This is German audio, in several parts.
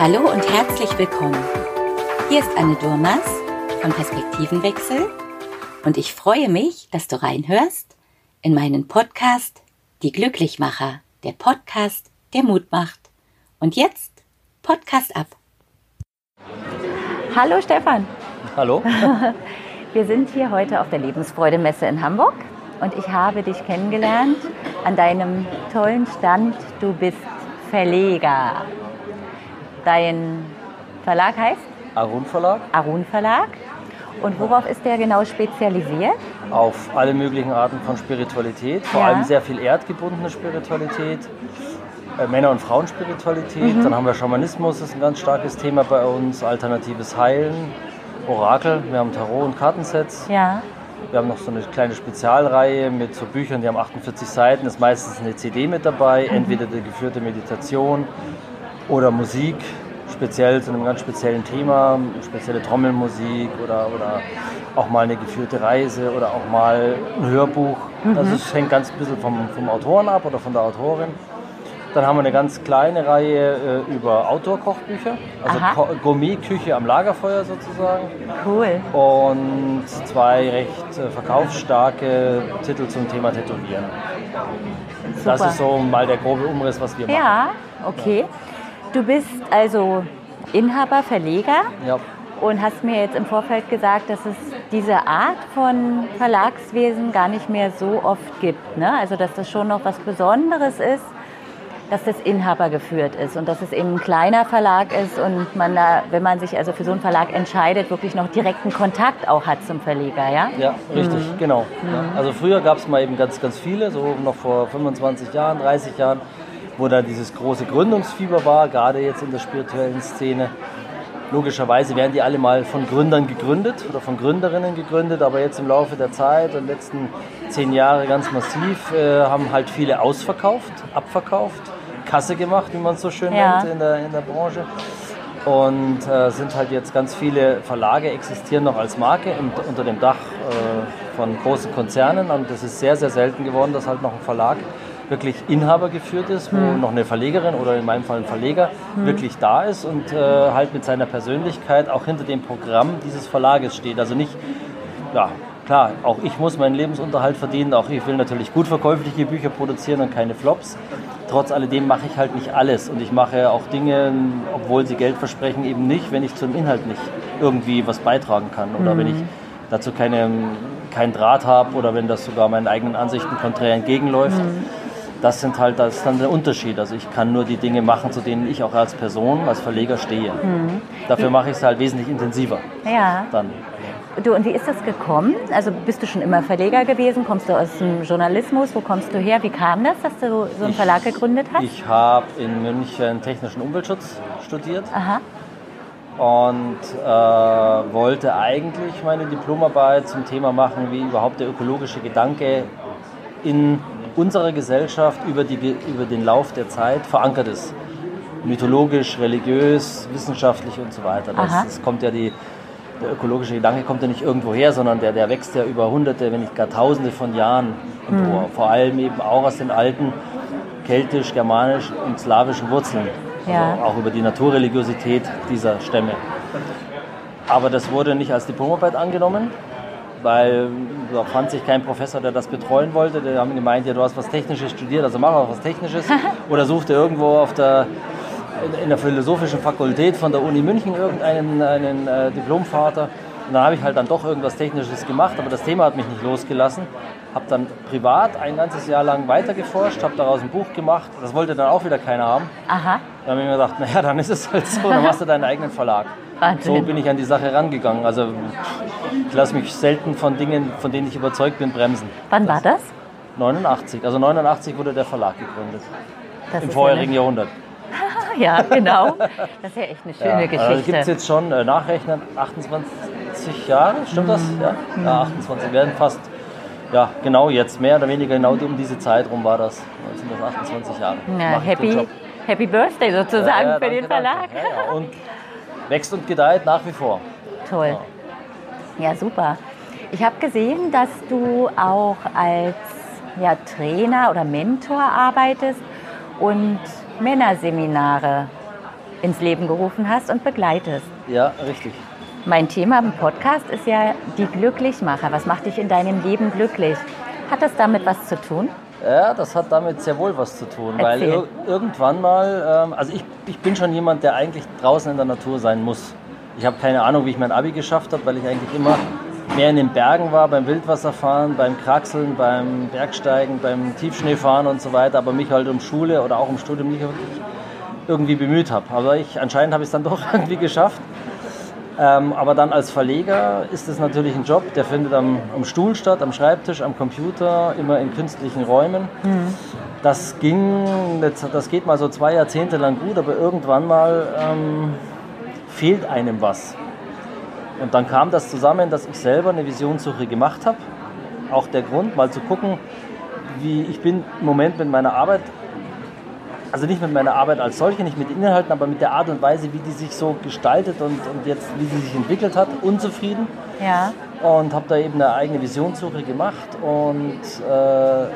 Hallo und herzlich willkommen. Hier ist Anne Durmas von Perspektivenwechsel und ich freue mich, dass du reinhörst in meinen Podcast Die Glücklichmacher, der Podcast, der Mut macht. Und jetzt Podcast ab. Hallo Stefan. Hallo. Wir sind hier heute auf der Lebensfreude-Messe in Hamburg und ich habe dich kennengelernt an deinem tollen Stand. Du bist Verleger. Dein Verlag heißt? Arun Verlag. Arun Verlag. Und worauf ist der genau spezialisiert? Auf alle möglichen Arten von Spiritualität, vor Ja. allem sehr viel erdgebundene Spiritualität, äh, Männer- und Frauenspiritualität. Mhm. Dann haben wir Schamanismus, das ist ein ganz starkes Thema bei uns, alternatives Heilen, Orakel, wir haben Tarot- und Kartensets. Ja. Wir haben noch so eine kleine Spezialreihe mit so Büchern, die haben 48 Seiten, ist meistens eine CD mit dabei, Mhm. entweder die geführte Meditation oder Musik, speziell zu einem ganz speziellen Thema, spezielle Trommelmusik oder, oder auch mal eine geführte Reise oder auch mal ein Hörbuch. Mhm. Also es hängt ganz ein bisschen vom, vom Autoren ab oder von der Autorin. Dann haben wir eine ganz kleine Reihe äh, über Outdoor-Kochbücher, also Gourmet-Küche am Lagerfeuer sozusagen Cool. und zwei recht äh, verkaufsstarke Titel zum Thema Tätowieren. Das Super. ist so mal der grobe Umriss, was wir machen. Ja, okay. Du bist also Inhaber, Verleger Ja. und hast mir jetzt im Vorfeld gesagt, dass es diese Art von Verlagswesen gar nicht mehr so oft gibt. Ne? Also dass das schon noch was Besonderes ist, dass das Inhaber geführt ist und dass es eben ein kleiner Verlag ist und man da, wenn man sich also für so einen Verlag entscheidet, wirklich noch direkten Kontakt auch hat zum Verleger, ja? Ja, richtig, Mhm. genau. Ja. Also früher gab es mal eben ganz, ganz viele, so noch vor 25 Jahren, 30 Jahren, wo da dieses große Gründungsfieber war, gerade jetzt in der spirituellen Szene. Logischerweise werden die alle mal von Gründern gegründet oder von Gründerinnen gegründet, aber jetzt im Laufe der Zeit und letzten zehn Jahre ganz massiv äh, haben halt viele ausverkauft, abverkauft, Kasse gemacht, wie man es so schön Ja. nennt in der, in der Branche. Und äh, sind halt jetzt ganz viele Verlage existieren noch als Marke im, unter dem Dach äh, von großen Konzernen. Und das ist sehr, sehr selten geworden, dass halt noch ein Verlag wirklich Inhaber geführt ist, wo noch eine Verlegerin oder in meinem Fall ein Verleger wirklich da ist und äh, halt mit seiner Persönlichkeit auch hinter dem Programm dieses Verlages steht. Also nicht, ja, klar, auch ich muss meinen Lebensunterhalt verdienen, auch ich will natürlich gut verkäufliche Bücher produzieren und keine Flops. Trotz alledem mache ich halt nicht alles und ich mache auch Dinge, obwohl sie Geld versprechen, eben nicht, wenn ich zum Inhalt nicht irgendwie was beitragen kann oder wenn ich dazu keine, keinen Draht habe oder wenn das sogar meinen eigenen Ansichten konträr entgegenläuft. Das sind halt, das ist dann der Unterschied. Also ich kann nur die Dinge machen, zu denen ich auch als Person, als Verleger stehe. Dafür mache ich es halt wesentlich intensiver Ja. dann. Du, und wie ist das gekommen? Also bist du schon immer Verleger gewesen? Kommst du aus dem Journalismus? Wo kommst du her? Wie kam das, dass du so einen Ich- Verlag gegründet hast? Ich habe in München technischen Umweltschutz studiert Aha. und äh, wollte eigentlich meine Diplomarbeit zum Thema machen, wie überhaupt der ökologische Gedanke in unserer Gesellschaft über, die, über den Lauf der Zeit verankert ist. Mythologisch, religiös, wissenschaftlich und so weiter. Das, das kommt ja die, der ökologische Gedanke kommt ja nicht irgendwo her, sondern der, der wächst ja über hunderte, wenn nicht gar tausende von Jahren empor. Vor allem eben auch aus den alten keltisch, germanisch und slawischen Wurzeln. Ja. Also auch über die Naturreligiosität dieser Stämme. Aber das wurde nicht als Diplomarbeit angenommen, weil da fand sich kein Professor, der das betreuen wollte. Die haben gemeint, ja, du hast was Technisches studiert, also mach auch was Technisches. Oder such dir irgendwo auf der, in, der philosophischen Fakultät von der Uni München irgendeinen einen, äh, Diplomvater. Und dann habe ich halt dann doch irgendwas Technisches gemacht, aber das Thema hat mich nicht losgelassen. Habe dann privat ein ganzes Jahr lang weitergeforscht, habe daraus ein Buch gemacht. Das wollte dann auch wieder keiner haben. Aha. Dann habe ich mir gedacht, naja, dann ist es halt so, dann machst du deinen eigenen Verlag. Wahnsinn. So bin ich an die Sache rangegangen. Also ich lasse mich selten von Dingen, von denen ich überzeugt bin, bremsen. Wann war das? 89, also 89 wurde der Verlag gegründet. das Im vorherigen ja, Jahrhundert. eine- ja, genau. Das ist ja echt eine schöne Ja, also Geschichte. gibt es jetzt schon, äh, nachrechnen, 28 Jahre, stimmt das? Mhm. Ja, ja 28 werden fast, ja genau jetzt, mehr oder weniger genau um diese Zeit rum war das. Jetzt sind das 28 Jahre. Den happy, happy Birthday sozusagen Ja, ja, für den danke, Verlag. Ja, ja. Und wächst und gedeiht nach wie vor. Toll. Ja, super. Ich habe gesehen, dass du auch als ja, Trainer oder Mentor arbeitest und Männerseminare ins Leben gerufen hast und begleitest. Ja, richtig. Mein Thema im Podcast ist ja die Glücklichmacher. Was macht dich in deinem Leben glücklich? Hat das damit was zu tun? Ja, das hat damit sehr wohl was zu tun, weil Erzähl. ir irgendwann mal, ähm, also ich, ich bin schon jemand, der eigentlich draußen in der Natur sein muss. Ich habe keine Ahnung, wie ich mein Abi geschafft habe, weil ich eigentlich immer mehr in den Bergen war, beim Wildwasserfahren, beim Kraxeln, beim Bergsteigen, beim Tiefschneefahren und so weiter, aber mich halt um Schule oder auch um Studium nicht wirklich irgendwie bemüht habe. Aber ich, anscheinend habe ich es dann doch irgendwie geschafft. Ähm, aber dann als Verleger ist es natürlich ein Job, der findet am, am Stuhl statt, am Schreibtisch, am Computer, immer in künstlichen Räumen. Das ging, das geht mal so zwei Jahrzehnte lang gut, aber irgendwann mal ähm, fehlt einem was. Und dann kam das zusammen, dass ich selber eine Visionssuche gemacht habe. Auch der Grund, mal zu gucken, wie ich bin im Moment mit meiner Arbeit, also nicht mit meiner Arbeit als solche, nicht mit Inhalten, aber mit der Art und Weise, wie die sich so gestaltet und, und jetzt, wie sie sich entwickelt hat, unzufrieden. Ja. Und habe da eben eine eigene Visionssuche gemacht und äh,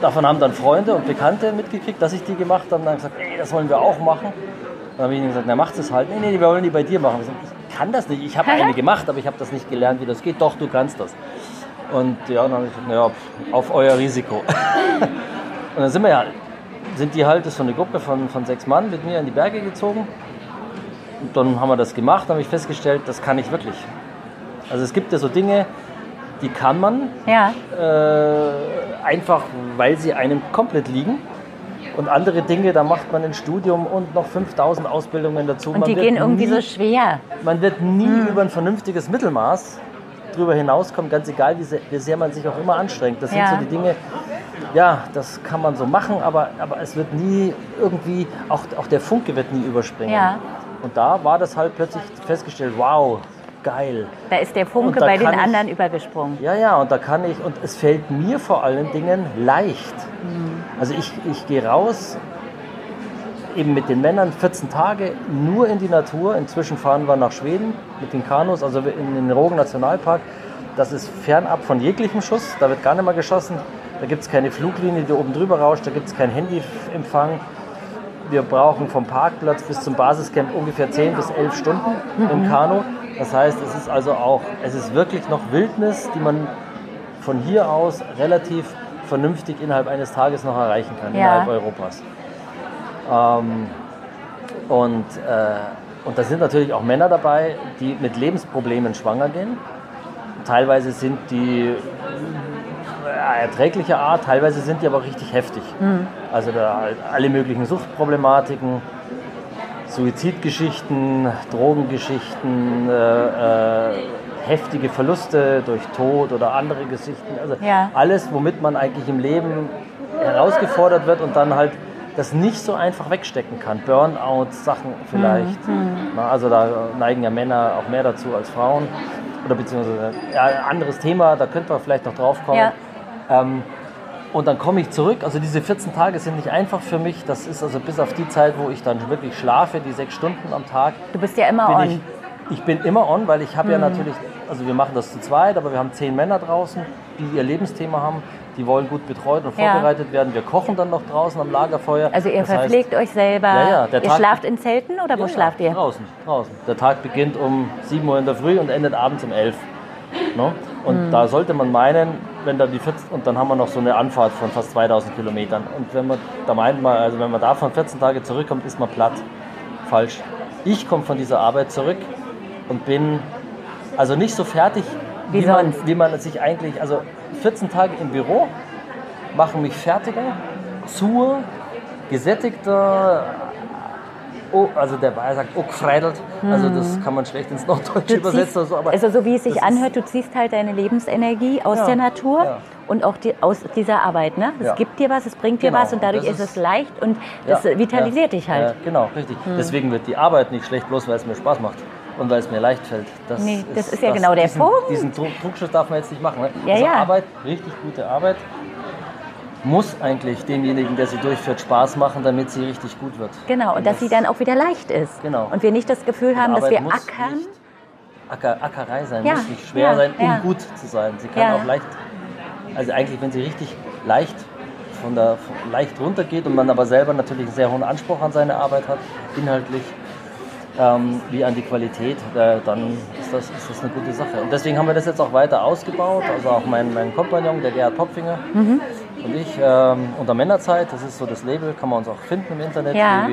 davon haben dann Freunde und Bekannte mitgekriegt, dass ich die gemacht habe und dann gesagt, ey, das wollen wir auch machen. Und dann habe ich ihnen gesagt, na macht es halt. Nee, nee, wir wollen die bei dir machen. Ich, sag, ich kann das nicht. Ich habe eine gemacht, aber ich habe das nicht gelernt, wie das geht. Doch, du kannst das. Und ja, dann habe ich gesagt, naja, auf euer Risiko. und dann sind wir ja, sind die halt, das ist so eine Gruppe von, von sechs Mann mit mir in die Berge gezogen. Und dann haben wir das gemacht, habe ich festgestellt, das kann ich wirklich. Also es gibt ja so Dinge, die kann man Ja. äh, einfach, weil sie einem komplett liegen. Und andere Dinge, da macht man ein Studium und noch 5000 Ausbildungen dazu. Und man die gehen irgendwie nie, so schwer. Man wird nie über ein vernünftiges Mittelmaß drüber hinauskommen, ganz egal, wie sehr, man sich auch immer anstrengt. Das Ja. sind so die Dinge, ja, das kann man so machen, aber, aber es wird nie irgendwie, auch, auch der Funke wird nie überspringen. Ja. Und da war das halt plötzlich festgestellt, wow, geil. Da ist der Funke bei den kann ich- anderen übergesprungen. Ja, ja, und da kann ich, und es fällt mir vor allen Dingen leicht. Mhm. Also ich, ich gehe raus, eben mit den Männern 14 Tage nur in die Natur. Inzwischen fahren wir nach Schweden mit den Kanus, also in den Rogen Nationalpark. Das ist fernab von jeglichem Schuss, da wird gar nicht mehr geschossen. Da gibt es keine Fluglinie, die oben drüber rauscht, da gibt es keinen Handyempfang. Wir brauchen vom Parkplatz bis zum Basiscamp ungefähr 10 bis 11 Stunden im Kanu. Das heißt, es ist also auch, es ist wirklich noch Wildnis, die man von hier aus relativ vernünftig innerhalb eines Tages noch erreichen kann, Ja. innerhalb Europas. Ähm, und, äh, und da sind natürlich auch Männer dabei, die mit Lebensproblemen schwanger gehen. Teilweise sind die äh, erträglicher Art, teilweise sind die aber richtig heftig. Also da halt alle möglichen Suchtproblematiken, Suizidgeschichten, Drogengeschichten, äh, äh, heftige Verluste durch Tod oder andere Geschichten. Also Ja. alles, womit man eigentlich im Leben herausgefordert wird und dann halt das nicht so einfach wegstecken kann. Burnout-Sachen vielleicht. Na, also da neigen ja Männer auch mehr dazu als Frauen. Oder beziehungsweise ja, ein anderes Thema, da könnte man vielleicht noch drauf kommen. Ja. Ähm, und dann komme ich zurück. Also diese 14 Tage sind nicht einfach für mich. Das ist also bis auf die Zeit, wo ich dann wirklich schlafe, die sechs Stunden am Tag. Du bist ja immer on. ich, ich bin immer on, weil ich habe ja natürlich, also wir machen das zu zweit, aber wir haben zehn Männer draußen, die ihr Lebensthema haben. Die wollen gut betreut und Ja. vorbereitet werden. Wir kochen dann noch draußen am Lagerfeuer. Also ihr Das heißt, verpflegt euch selber. Ja, ja, ihr schlaft in Zelten oder wo ja, schlaft ja, ihr? Draußen, draußen. Der Tag beginnt um 7 Uhr in der Früh und endet abends um 11. Ne? Und Mhm. da sollte man meinen, wenn da die 14, und dann haben wir noch so eine Anfahrt von fast 2000 Kilometern. Und wenn man, da meint man, also wenn man davon 14 Tage zurückkommt, ist man platt. Falsch. Ich komme von dieser Arbeit zurück und bin also nicht so fertig, Wie man, sonst. wie man sich eigentlich, also 14 Tage im Büro machen mich fertiger, zur, gesättigter, oh, also der Bayer sagt ukfreidelt, also das kann man schlecht ins Norddeutsche übersetzen ziehst, oder so, aber also so wie es sich anhört, du ziehst halt deine Lebensenergie aus Ja, der Natur ja. und auch die, aus dieser Arbeit. Ne? Es Ja. gibt dir was, es bringt dir Genau, was und dadurch ist ist- es leicht und das Ja, vitalisiert ja, dich halt. Ja, genau, richtig. Deswegen wird die Arbeit nicht schlecht, bloß weil es mir Spaß macht und weil es mir leicht fällt. Das Nee, das ist ja genau der diesen, Punkt. Diesen Druck- Druckschuss darf man jetzt nicht machen. Ne? Ja, also ja. Arbeit, richtig gute Arbeit, muss eigentlich demjenigen, der sie durchführt, Spaß machen, damit sie richtig gut wird. Genau, und dass sie dann auch wieder leicht ist. Genau. Und wir nicht das Gefühl haben, dass wir ackern. Acker, Ackerei sein, Ja, muss nicht schwer ja, sein, um ja. gut zu sein. Sie kann auch leicht, also eigentlich, wenn sie richtig leicht von der von leicht runtergeht und man aber selber natürlich einen sehr hohen Anspruch an seine Arbeit hat, inhaltlich ähm, wie an die Qualität, äh, dann ist das, ist das eine gute Sache. Und deswegen haben wir das jetzt auch weiter ausgebaut. Also auch mein, mein Kompagnon, der Gerhard Popfinger Mhm. und ich ähm, unter Männerzeit, das ist so das Label, kann man uns auch finden im Internet, Ja.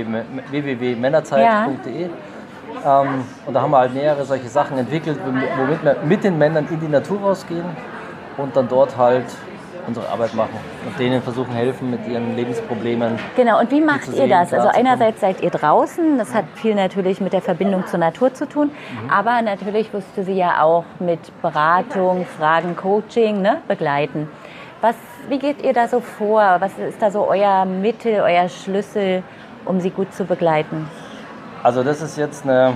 www.männerzeit.de. Ähm, und da haben wir halt mehrere solche Sachen entwickelt, womit wir mit den Männern in die Natur rausgehen und dann dort halt unsere Arbeit machen und denen versuchen helfen mit ihren Lebensproblemen. Genau, und wie macht ihr das? Also einerseits seid ihr draußen, das hat viel natürlich mit der Verbindung zur Natur zu tun, Mhm. aber natürlich du sie ja auch mit Beratung, Fragen, Coaching ne, begleiten. Was, wie geht ihr da so vor? Was ist da so euer Mittel, euer Schlüssel, um sie gut zu begleiten? Also das ist jetzt eine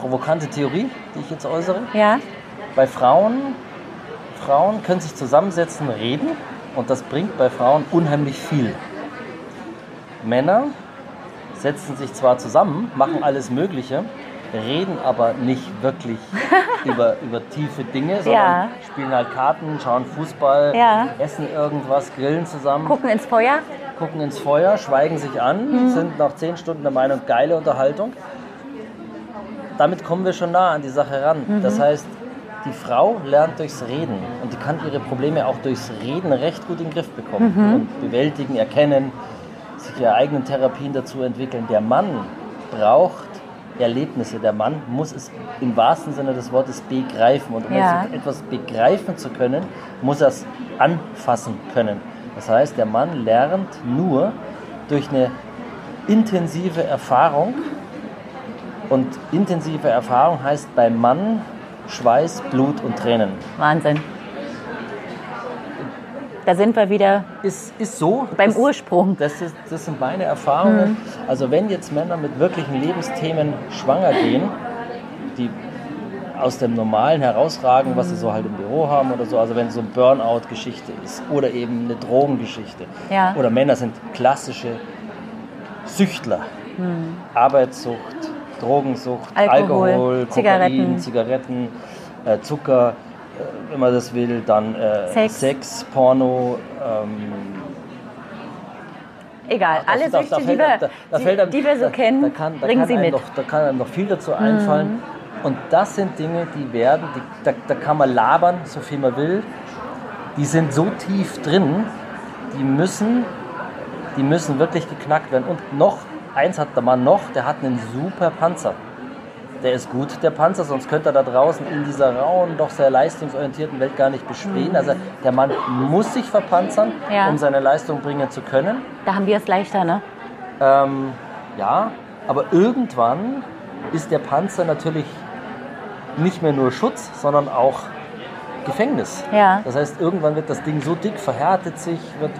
provokante Theorie, die ich jetzt äußere. Ja? Bei Frauen, Frauen können sich zusammensetzen, reden und das bringt bei Frauen unheimlich viel. Männer setzen sich zwar zusammen, machen alles Mögliche, reden aber nicht wirklich über, über tiefe Dinge, sondern Ja. spielen halt Karten, schauen Fußball, Ja. essen irgendwas, grillen zusammen, Gucken ins Feuer? gucken ins Feuer, schweigen sich an, Mhm. sind nach zehn Stunden der Meinung, geile Unterhaltung. Damit kommen wir schon nah an die Sache ran. Mhm. Das heißt, die Frau lernt durchs Reden und die kann ihre Probleme auch durchs Reden recht gut in den Griff bekommen Mhm. und bewältigen, erkennen, sich ihre eigenen Therapien dazu entwickeln. Der Mann braucht Erlebnisse. Der Mann muss es im wahrsten Sinne des Wortes begreifen. Und um Ja. etwas begreifen zu können, muss er es anfassen können. Das heißt, der Mann lernt nur durch eine intensive Erfahrung. Und intensive Erfahrung heißt beim Mann Schweiß, Blut und Tränen. Wahnsinn. Da sind wir wieder Ist, ist so. beim ist, Ursprung. Das, ist, das sind meine Erfahrungen. Also wenn jetzt Männer mit wirklichen Lebensthemen schwanger gehen, die aus dem Normalen herausragen, was sie so halt im Büro haben oder so, also wenn es so eine Burnout-Geschichte ist oder eben eine Drogengeschichte. Ja. Oder Männer sind klassische Süchtler. Arbeitssucht, Drogensucht, Alkohol, Alkohol, Zigaretten. Kokain, Zigaretten, äh, Zucker, äh, wenn man das will, dann äh, Sex. Sex, Porno, ähm, Egal, alle Süchte, die wir, die, wir so kennen, da kann, da bringen sie mit. Mhm. Noch, da kann einem noch viel dazu einfallen. Und das sind Dinge, die werden, die, da, da kann man labern, so viel man will. Die sind so tief drin, die müssen, die müssen wirklich geknackt werden. Und noch, eins hat der Mann noch, der hat einen super Panzer. Der ist gut, der Panzer, sonst könnte er da draußen in dieser rauen, doch sehr leistungsorientierten Welt gar nicht bestehen. Also der Mann muss sich verpanzern, Mhm. Ja. um seine Leistung bringen zu können. Da haben wir es leichter, ne? Ähm, ja, aber irgendwann ist der Panzer natürlich nicht mehr nur Schutz, sondern auch Gefängnis. Ja. Das heißt, irgendwann wird das Ding so dick, verhärtet sich, wird,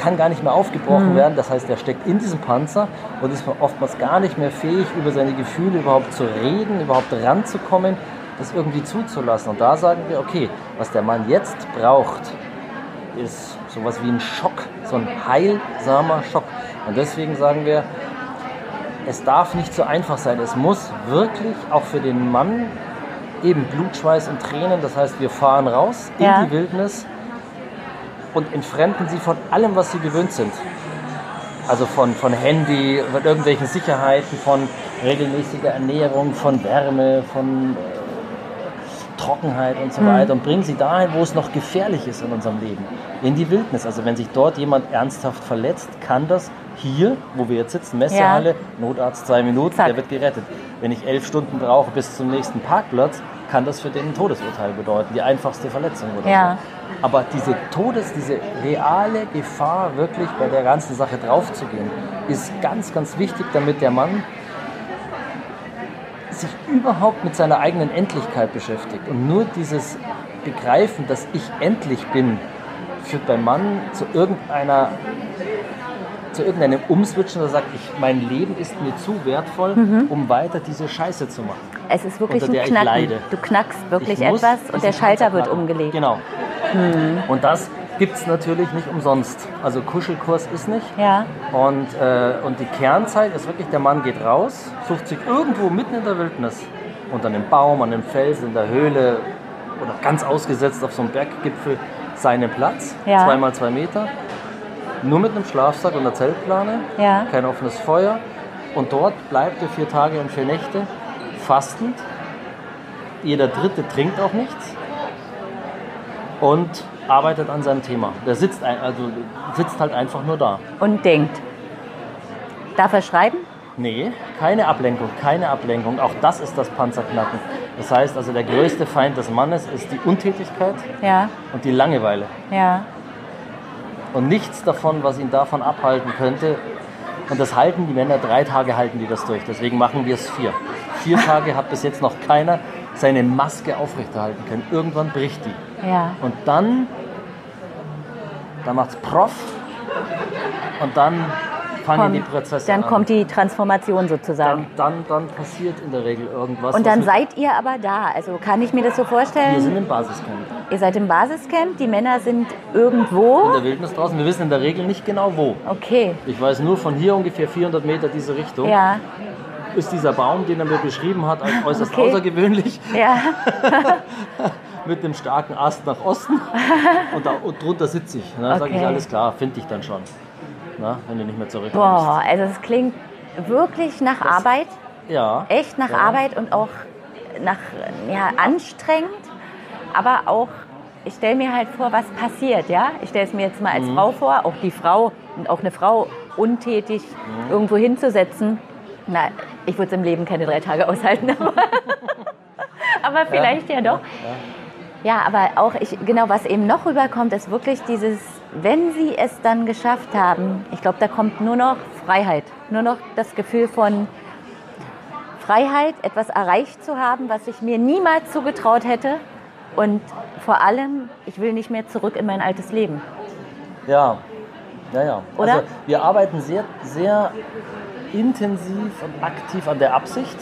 kann gar nicht mehr aufgebrochen werden. Das heißt, er steckt in diesem Panzer und ist oftmals gar nicht mehr fähig, über seine Gefühle überhaupt zu reden, überhaupt ranzukommen, das irgendwie zuzulassen. Und da sagen wir, okay, was der Mann jetzt braucht, ist sowas wie ein Schock, so ein heilsamer Schock. Und deswegen sagen wir, es darf nicht so einfach sein. Es muss wirklich auch für den Mann eben Blut, Schweiß und Tränen. Das heißt, wir fahren raus in Ja. die Wildnis und entfremden sie von allem, was sie gewöhnt sind. Also von, von Handy, von irgendwelchen Sicherheiten, von regelmäßiger Ernährung, von Wärme, von äh, Trockenheit und so weiter und bringen sie dahin, wo es noch gefährlich ist in unserem Leben. In die Wildnis. Also wenn sich dort jemand ernsthaft verletzt, kann das hier, wo wir jetzt sitzen, Messehalle, Notarzt zwei Minuten, Zack. der wird gerettet. Wenn ich elf Stunden brauche bis zum nächsten Parkplatz, kann das für den ein Todesurteil bedeuten, die einfachste Verletzung oder Ja. so. Aber diese Todes, diese reale Gefahr, wirklich bei der ganzen Sache draufzugehen, ist ganz, ganz wichtig, damit der Mann sich überhaupt mit seiner eigenen Endlichkeit beschäftigt. Und nur dieses Begreifen, dass ich endlich bin, führt beim Mann zu irgendeiner zu irgendeinem Umswitchen, der sagt, ich, mein Leben ist mir zu wertvoll, um weiter diese Scheiße zu machen. Es ist wirklich unter ein Knacken. Du knackst wirklich etwas und der Schalter wird umgelegt. Genau. Und das gibt es natürlich nicht umsonst. Also Kuschelkurs ist nicht. Ja. Und, äh, und die Kernzeit ist wirklich, der Mann geht raus, sucht sich irgendwo mitten in der Wildnis, unter einem Baum, an einem Felsen, in der Höhle oder ganz ausgesetzt auf so einem Berggipfel seinen Platz, Ja. zweimal zwei Meter, Nur mit einem Schlafsack und einer Zeltplane, Ja. kein offenes Feuer. Und dort bleibt er vier Tage und vier Nächte fastend. Jeder Dritte trinkt auch nichts und arbeitet an seinem Thema. Der sitzt, ein- also sitzt halt einfach nur da. Und denkt. Darf er schreiben? Nee, keine Ablenkung, keine Ablenkung. Auch das ist das Panzerknacken. Das heißt also, der größte Feind des Mannes ist die Untätigkeit Ja, und die Langeweile. ja. Und nichts davon, was ihn davon abhalten könnte. Und das halten die Männer, drei Tage halten die das durch. Deswegen machen wir es vier. Vier Tage hat bis jetzt noch keiner seine Maske aufrechterhalten können. Irgendwann bricht die. Ja. Und dann, dann macht's Prof. Und dann fangen die Prozesse dann an. kommt die Transformation sozusagen. dann, dann, dann passiert in der Regel irgendwas. Und dann seid ihr aber da. Also kann ich mir das so Wir vorstellen? sind im Basiscamp. Ihr seid im Basiscamp, die Männer sind In irgendwo. der Wildnis draußen. Wir wissen in der Regel nicht genau wo. Okay. Ich weiß nur von hier ungefähr 400 Meter diese Richtung. Ja, Ist dieser Baum, den er mir beschrieben hat, als äußerst Okay. außergewöhnlich. ja. Mit dem starken Ast nach Osten. Und, da, und drunter sitze ich. Da sage ich, Okay. alles klar, finde ich dann schon. Na, wenn du nicht mehr zurückkommst. Boah, also es klingt wirklich nach Arbeit. Ja. Echt nach ja. Arbeit und auch nach ja, anstrengend. Aber auch, ich stelle mir halt vor, was passiert. Ja? Ich stelle es mir jetzt mal Mhm. als Frau vor, auch die Frau und auch eine Frau untätig Mhm. irgendwo hinzusetzen. Na, ich würde es im Leben keine drei Tage aushalten. Aber, aber vielleicht ja, doch. Ja, aber auch, ich, genau, was eben noch rüberkommt, ist wirklich dieses, wenn sie es dann geschafft haben, ich glaube, da kommt nur noch Freiheit, nur noch das Gefühl von Freiheit, etwas erreicht zu haben, was ich mir niemals zugetraut hätte. Und vor allem, ich will nicht mehr zurück in mein altes Leben. Ja, ja, ja. Oder? Also wir arbeiten sehr, sehr intensiv und aktiv an der Absicht.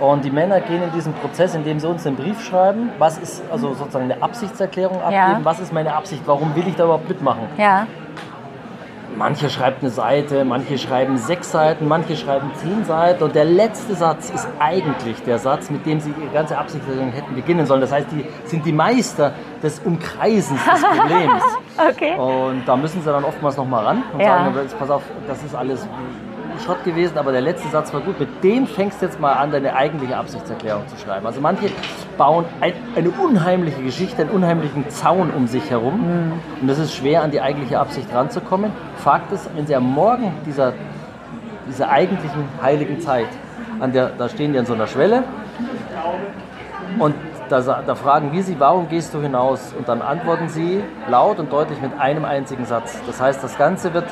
Und die Männer gehen in diesen Prozess, indem sie uns einen Brief schreiben. Was ist also sozusagen eine Absichtserklärung abgeben? Ja. Was ist meine Absicht? Warum will ich da überhaupt mitmachen? Ja, Manche schreiben eine Seite, manche schreiben sechs Seiten, manche schreiben zehn Seiten. Und der letzte Satz ist eigentlich der Satz, mit dem sie ihre ganze Absichtserklärung hätten beginnen sollen. Das heißt, die sind die Meister des Umkreisens des Problems. okay. Und da müssen sie dann oftmals nochmal ran und Ja. sagen, pass auf, das ist alles Schrott gewesen, aber der letzte Satz war gut. Mit dem fängst du jetzt mal an, deine eigentliche Absichtserklärung zu schreiben. Also manche bauen ein, eine unheimliche Geschichte, einen unheimlichen Zaun um sich herum. Mhm. Und es ist schwer, an die eigentliche Absicht ranzukommen. Fakt ist, wenn sie am Morgen dieser, dieser eigentlichen heiligen Zeit, an der, da stehen die an so einer Schwelle und da, da fragen wir sie, warum gehst du hinaus? Und dann antworten sie laut und deutlich mit einem einzigen Satz. Das heißt, das Ganze wird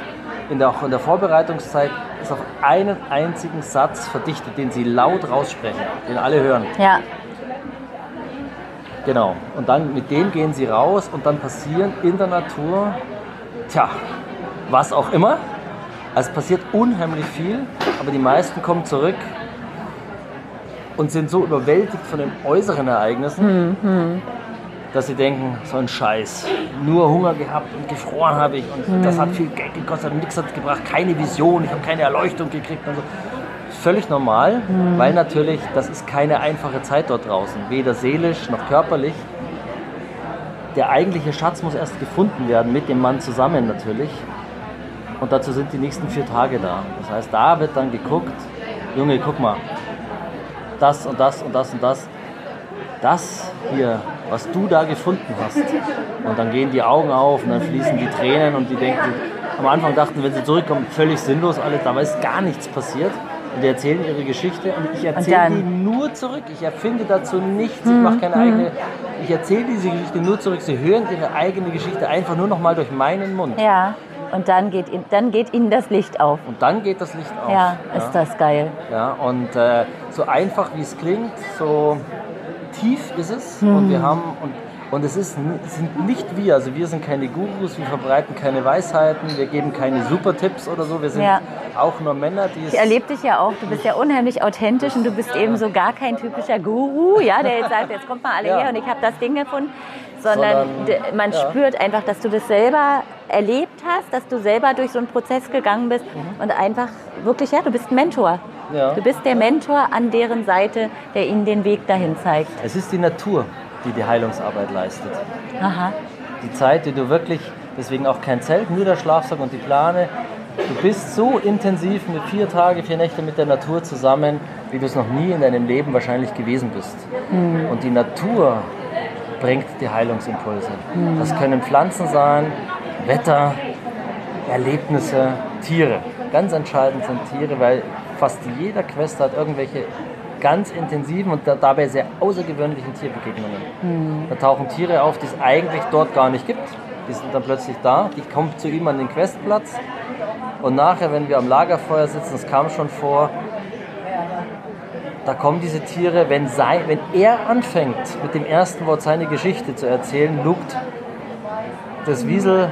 in der, auch in der Vorbereitungszeit ist auf einen einzigen Satz verdichtet, den sie laut raussprechen, den alle hören. Ja, Genau. Und dann mit dem gehen sie raus und dann passieren in der Natur, tja, was auch immer. Also es passiert unheimlich viel, aber die meisten kommen zurück und sind so überwältigt von den äußeren Ereignissen, dass sie denken, so ein Scheiß. Nur Hunger gehabt und gefroren habe ich und das hat viel Geld gekostet, nichts hat gebracht, keine Vision, ich habe keine Erleuchtung gekriegt und so. Völlig normal, weil natürlich, das ist keine einfache Zeit dort draußen, weder seelisch noch körperlich. Der eigentliche Schatz muss erst gefunden werden, mit dem Mann zusammen natürlich. Und dazu sind die nächsten vier Tage da. Das heißt, da wird dann geguckt, Junge, guck mal, das und das und das und das. Das hier, was du da gefunden hast. Und dann gehen die Augen auf und dann fließen die Tränen und die denken, am Anfang dachten, wenn sie zurückkommen, völlig sinnlos alles, da ist gar nichts passiert. Und die erzählen ihre Geschichte und ich erzähle die nur zurück. Ich erfinde dazu nichts, ich mache keine eigene. Ich erzähle diese Geschichte nur zurück. Sie hören ihre eigene Geschichte einfach nur noch mal durch meinen Mund. ja. Und dann geht, dann geht ihnen das Licht auf. Und dann geht das Licht auf. Ja, ist das geil. Ja, und äh, so einfach wie es klingt, so tief ist es. Und wir haben und, und es ist sind nicht wir, also wir sind keine Gurus, wir verbreiten keine Weisheiten, wir geben keine Supertipps oder so. Wir sind Ja. auch nur Männer, die es Ich erlebe dich ja auch, du bist ja unheimlich authentisch und du bist eben so gar kein typischer Guru, ja, der jetzt sagt, jetzt kommt mal alle Ja. her und ich habe das Ding gefunden, sondern Sondern, man ja. spürt einfach, dass du das selber erlebt hast, dass du selber durch so einen Prozess gegangen bist und einfach wirklich, ja, du bist ein Mentor. Mhm. Du bist der Mentor an deren Seite, der ihnen den Weg dahin zeigt. Es ist die Natur, die die Heilungsarbeit leistet. Aha. Die Zeit, die du wirklich Deswegen auch kein Zelt, nur der Schlafsack und die Plane. Du bist so intensiv mit vier Tage, vier Nächte mit der Natur zusammen, wie du es noch nie in deinem Leben wahrscheinlich gewesen bist. Mhm. Und die Natur bringt die Heilungsimpulse. Mhm. Das können Pflanzen sein, Wetter, Erlebnisse, Tiere. Ganz entscheidend sind Tiere, weil fast jeder Quest hat irgendwelche ganz intensiven und dabei sehr außergewöhnlichen Tierbegegnungen. Mhm. Da tauchen Tiere auf, die es eigentlich dort gar nicht gibt. Die sind dann plötzlich da, die kommen zu ihm an den Questplatz und nachher, wenn wir am Lagerfeuer sitzen, das kam schon vor, da kommen diese Tiere, wenn, sei, wenn er anfängt, mit dem ersten Wort seine Geschichte zu erzählen, lugt das Wiesel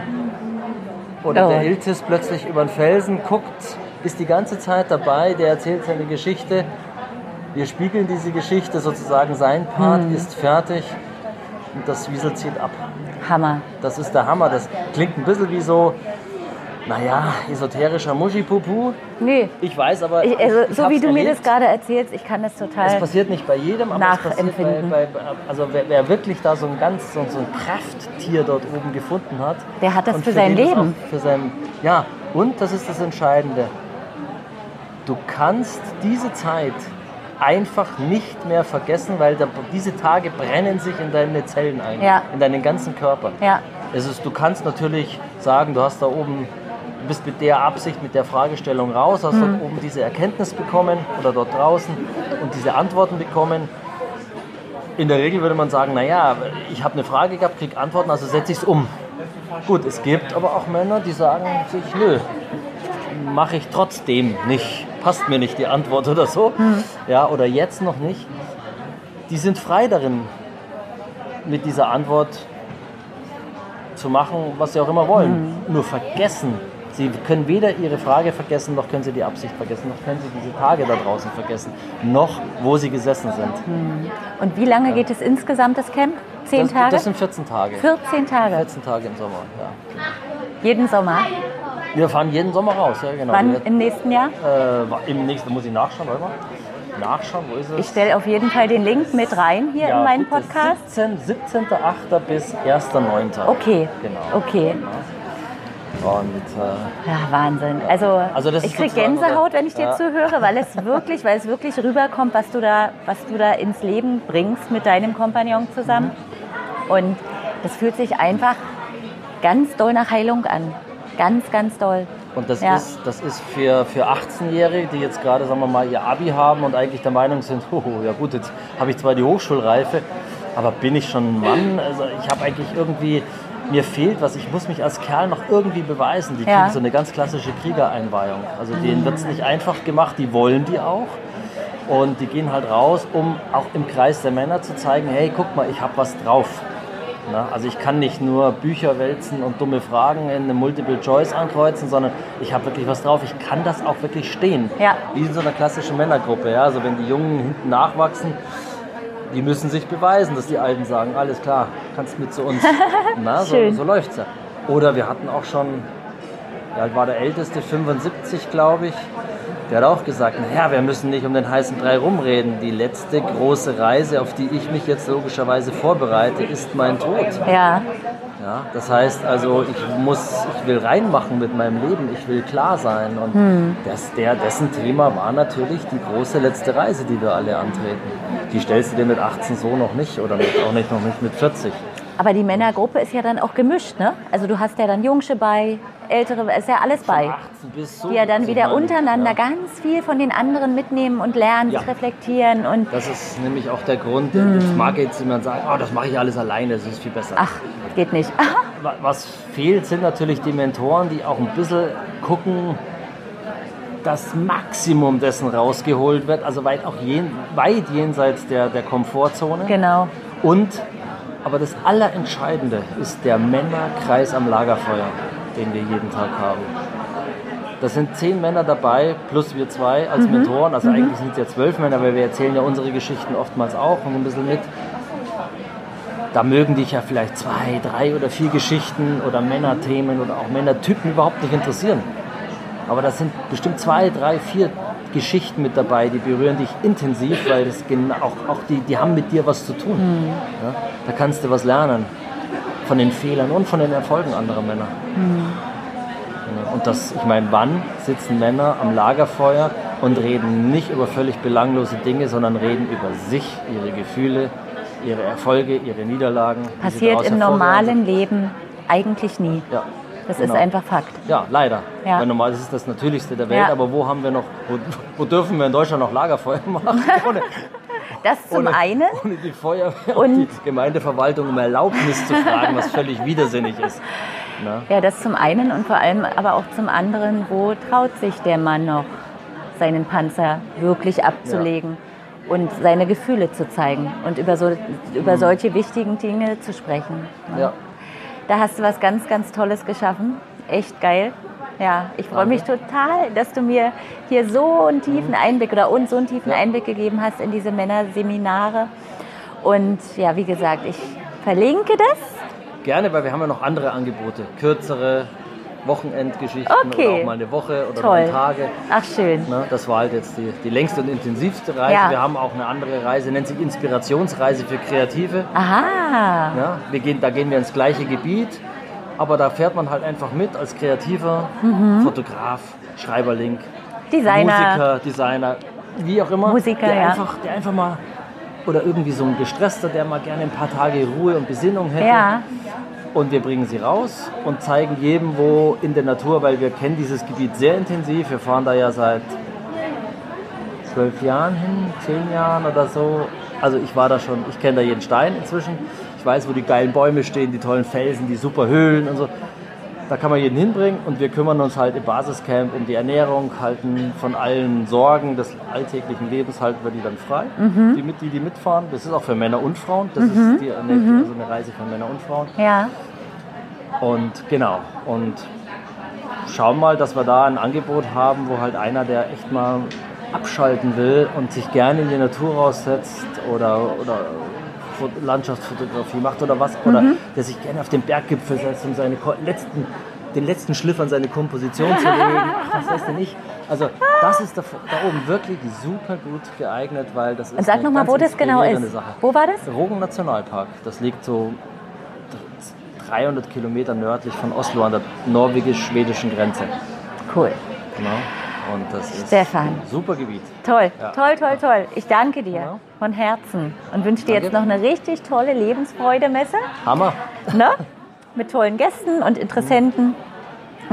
oder oh. der Iltis plötzlich über den Felsen, guckt, ist die ganze Zeit dabei, der erzählt seine Geschichte. Wir spiegeln diese Geschichte sozusagen, sein Part hm. ist fertig und das Wiesel zieht ab. Hammer. Das ist der Hammer. Das klingt ein bisschen wie so, naja, esoterischer Muschipupu. Nee. Ich weiß aber. Ich, also, ich so wie du erlebt. mir das gerade erzählst, ich kann das total. Es passiert nicht bei jedem, aber passiert bei, bei, Also, wer, wer, wirklich da so ein ganz so, so, ein Krafttier dort oben gefunden hat. Der hat das für, für sein Leben. Für sein, ja, und das ist das Entscheidende. Du kannst diese Zeit einfach nicht mehr vergessen, weil da, diese Tage brennen sich in deine Zellen ein, ja. in deinen ganzen Körper. Ja. Es ist, du kannst natürlich sagen, du hast da oben, du bist mit der Absicht, mit der Fragestellung raus, hast mhm. dort oben diese Erkenntnis bekommen oder dort draußen und diese Antworten bekommen. In der Regel würde man sagen, naja, ich habe eine Frage gehabt, krieg Antworten, also setze ich es um. Gut, es gibt aber auch Männer, die sagen sich, nö, mache ich trotzdem nicht. Passt mir nicht die Antwort oder so. Mhm. Ja, oder jetzt noch nicht. Die sind frei darin, mit dieser Antwort zu machen, was sie auch immer wollen. Mhm. Nur vergessen. Sie können weder ihre Frage vergessen, noch können sie die Absicht vergessen, noch können sie diese Tage da draußen vergessen, noch wo sie gesessen sind. Mhm. Und wie lange ja. geht es insgesamt, das Camp? Zehn das, Tage? Das sind 14 Tage. 14 Tage? 14 Tage im Sommer, ja. Jeden Sommer? Wir fahren jeden Sommer raus, ja genau. Wann im nächsten Jahr? Äh, Im nächsten muss ich nachschauen, warte mal. Nachschauen, wo ist es? Ich stelle auf jeden Fall den Link mit rein hier ja, in meinen Podcast. 17.8. 17 bis 1.9. Okay. Genau. Okay. Und, äh, ja, Wahnsinn. Also, also ich kriege Gänsehaut, wenn ich dir ja. zuhöre, weil es wirklich, weil es wirklich rüberkommt, was du da, was du da ins Leben bringst mit deinem Kompagnon zusammen. Mhm. Und das fühlt sich einfach ganz doll nach Heilung an. Ganz, ganz doll. Und das ja. ist, das ist für, für 18-Jährige, die jetzt gerade, sagen wir mal, ihr Abi haben und eigentlich der Meinung sind, oh, ja gut, jetzt habe ich zwar die Hochschulreife, aber bin ich schon ein Mann? Also ich habe eigentlich irgendwie, mir fehlt was, ich muss mich als Kerl noch irgendwie beweisen. Die ja. kriegen so eine ganz klassische Kriegereinweihung. Also denen wird es nicht einfach gemacht, die wollen die auch. Und die gehen halt raus, um auch im Kreis der Männer zu zeigen, hey, guck mal, ich habe was drauf. Na, also ich kann nicht nur Bücher wälzen und dumme Fragen in eine Multiple Choice ankreuzen, sondern ich habe wirklich was drauf. Ich kann das auch wirklich stehen. Ja. Wie in so einer klassischen Männergruppe. Ja? Also wenn die Jungen hinten nachwachsen, die müssen sich beweisen, dass die Alten sagen, alles klar, kannst mit zu uns. Na, so, so läuft es ja. Oder wir hatten auch schon, ja, war der Älteste, 75 glaube ich, der hat auch gesagt, naja, wir müssen nicht um den heißen Brei rumreden. Die letzte große Reise, auf die ich mich jetzt logischerweise vorbereite, ist mein Tod. Ja. Ja, das heißt also, ich muss, ich will reinmachen mit meinem Leben, ich will klar sein. Und hm. das, der, dessen Thema war natürlich die große letzte Reise, die wir alle antreten. Die stellst du dir mit 18 so noch nicht oder mit, auch nicht noch nicht mit 40. Aber die Männergruppe ist ja dann auch gemischt, ne? Also du hast ja dann Jungsche bei, Ältere, ist ja alles bei. So die ja dann wieder untereinander ja. ganz viel von den anderen mitnehmen und lernen, ja. sich reflektieren. Und das ist nämlich auch der Grund, hm. das mag jetzt jemand sagen, oh, das mache ich alles alleine, das ist viel besser. Ach, geht nicht. Was fehlt, sind natürlich die Mentoren, die auch ein bisschen gucken, das Maximum dessen rausgeholt wird, also weit auch jen, weit jenseits der, der Komfortzone. Genau. Und aber das Allerentscheidende ist der Männerkreis am Lagerfeuer, den wir jeden Tag haben. Da sind zehn Männer dabei, plus wir zwei als mhm. Mentoren. Also mhm. eigentlich sind es ja zwölf Männer, weil wir erzählen ja unsere Geschichten oftmals auch und ein bisschen mit. Da mögen dich ja vielleicht zwei, drei oder vier Geschichten oder Männerthemen oder auch Männertypen überhaupt nicht interessieren. Aber das sind bestimmt zwei, drei, vier Geschichten mit dabei, die berühren dich intensiv, weil das auch, auch die, die haben mit dir was zu tun. Mhm. Ja, da kannst du was lernen. Von den Fehlern und von den Erfolgen anderer Männer. Und das, ich meine, wann sitzen Männer am Lagerfeuer und reden nicht über völlig belanglose Dinge, sondern reden über sich, ihre Gefühle, ihre Erfolge, ihre Niederlagen. Passiert im normalen Leben eigentlich nie. Ja, Das genau. ist einfach Fakt. Ja, leider. Ja. Weil normal ist das Natürlichste der Welt, Ja. aber wo haben wir noch, wo, wo dürfen wir in Deutschland noch Lagerfeuer machen? Ohne, Das zum ohne, einen. ohne die Feuerwehr Und- und die Gemeindeverwaltung um Erlaubnis zu fragen, was völlig widersinnig ist. Na? Ja, das zum einen und vor allem aber auch zum anderen, wo traut sich der Mann noch, seinen Panzer wirklich abzulegen und seine Gefühle zu zeigen und über, so, über solche wichtigen Dinge zu sprechen. Mhm. Ja. Da hast du was ganz, ganz Tolles geschaffen. Echt geil. Ja, ich freue mich total, dass du mir hier so einen tiefen Einblick oder uns so einen tiefen Mhm. Einblick gegeben hast in diese Männerseminare. Und ja, wie gesagt, ich verlinke das. Gerne, weil wir haben ja noch andere Angebote. Kürzere Wochenendgeschichten Okay. oder auch mal eine Woche oder Toll. neun Tage. Ach, schön. Ne, das war halt jetzt die, die längste und intensivste Reise. Ja. Wir haben auch eine andere Reise, nennt sich Inspirationsreise für Kreative. Aha. Ja, wir gehen, da gehen wir ins gleiche Gebiet, aber da fährt man halt einfach mit als Kreativer, Fotograf, Schreiberling, Mhm. Designer. Musiker, Designer, wie auch immer. Musiker, der, ja. einfach, der einfach mal, oder irgendwie so ein Gestresster, der mal gerne ein paar Tage Ruhe und Besinnung hätte. Ja, Und wir bringen sie raus und zeigen jedem, wo in der Natur, weil wir kennen dieses Gebiet sehr intensiv. Wir fahren da ja seit zwölf Jahren hin, zehn Jahren oder so. Also ich war da schon, ich kenne da jeden Stein inzwischen. Ich weiß, wo die geilen Bäume stehen, die tollen Felsen, die super Höhlen und so. Da kann man jeden hinbringen und wir kümmern uns halt im Basiscamp um die Ernährung, halten von allen Sorgen des alltäglichen Lebens, halten wir die dann frei, die, mit, die, die mitfahren. Das ist auch für Männer und Frauen. Das ist die, eine, also eine Reise für Männer und Frauen. ja. Und genau. Und schauen mal, dass wir da ein Angebot haben, wo halt einer, der echt mal abschalten will und sich gerne in die Natur raussetzt oder, oder Landschaftsfotografie macht oder was, oder der sich gerne auf den Berggipfel setzt, um seine letzten, den letzten Schliff an seine Komposition zu legen. Ach, was weiß denn ich? Also das ist da, da oben wirklich super gut geeignet, weil das ist Und sag eine nochmal, wo das genau ist. Sache. Wo war das? Rogen Nationalpark. Das liegt so 300 Kilometer nördlich von Oslo an der norwegisch-schwedischen Grenze. Cool. Genau. Und das ist Stefan. ein super Gebiet. Toll, Ja. toll, toll, toll. Ich danke dir Ja. von Herzen und wünsche dir jetzt Danke. noch eine richtig tolle Lebensfreude-Messe. Hammer. Ne? Mit tollen Gästen und Interessenten.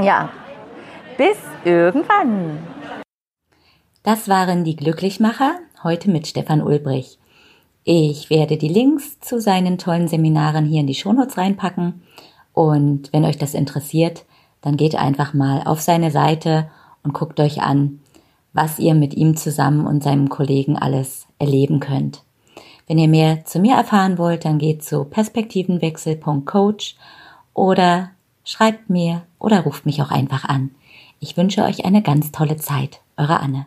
Ja, bis irgendwann. Das waren die Glücklichmacher, heute mit Stefan Ulbrich. Ich werde die Links zu seinen tollen Seminaren hier in die Shownotes reinpacken. Und wenn euch das interessiert, dann geht einfach mal auf seine Seite und guckt euch an, was ihr mit ihm zusammen und seinem Kollegen alles erleben könnt. Wenn ihr mehr zu mir erfahren wollt, dann geht zu perspektivenwechsel.coach oder schreibt mir oder ruft mich auch einfach an. Ich wünsche euch eine ganz tolle Zeit. Eure Anne.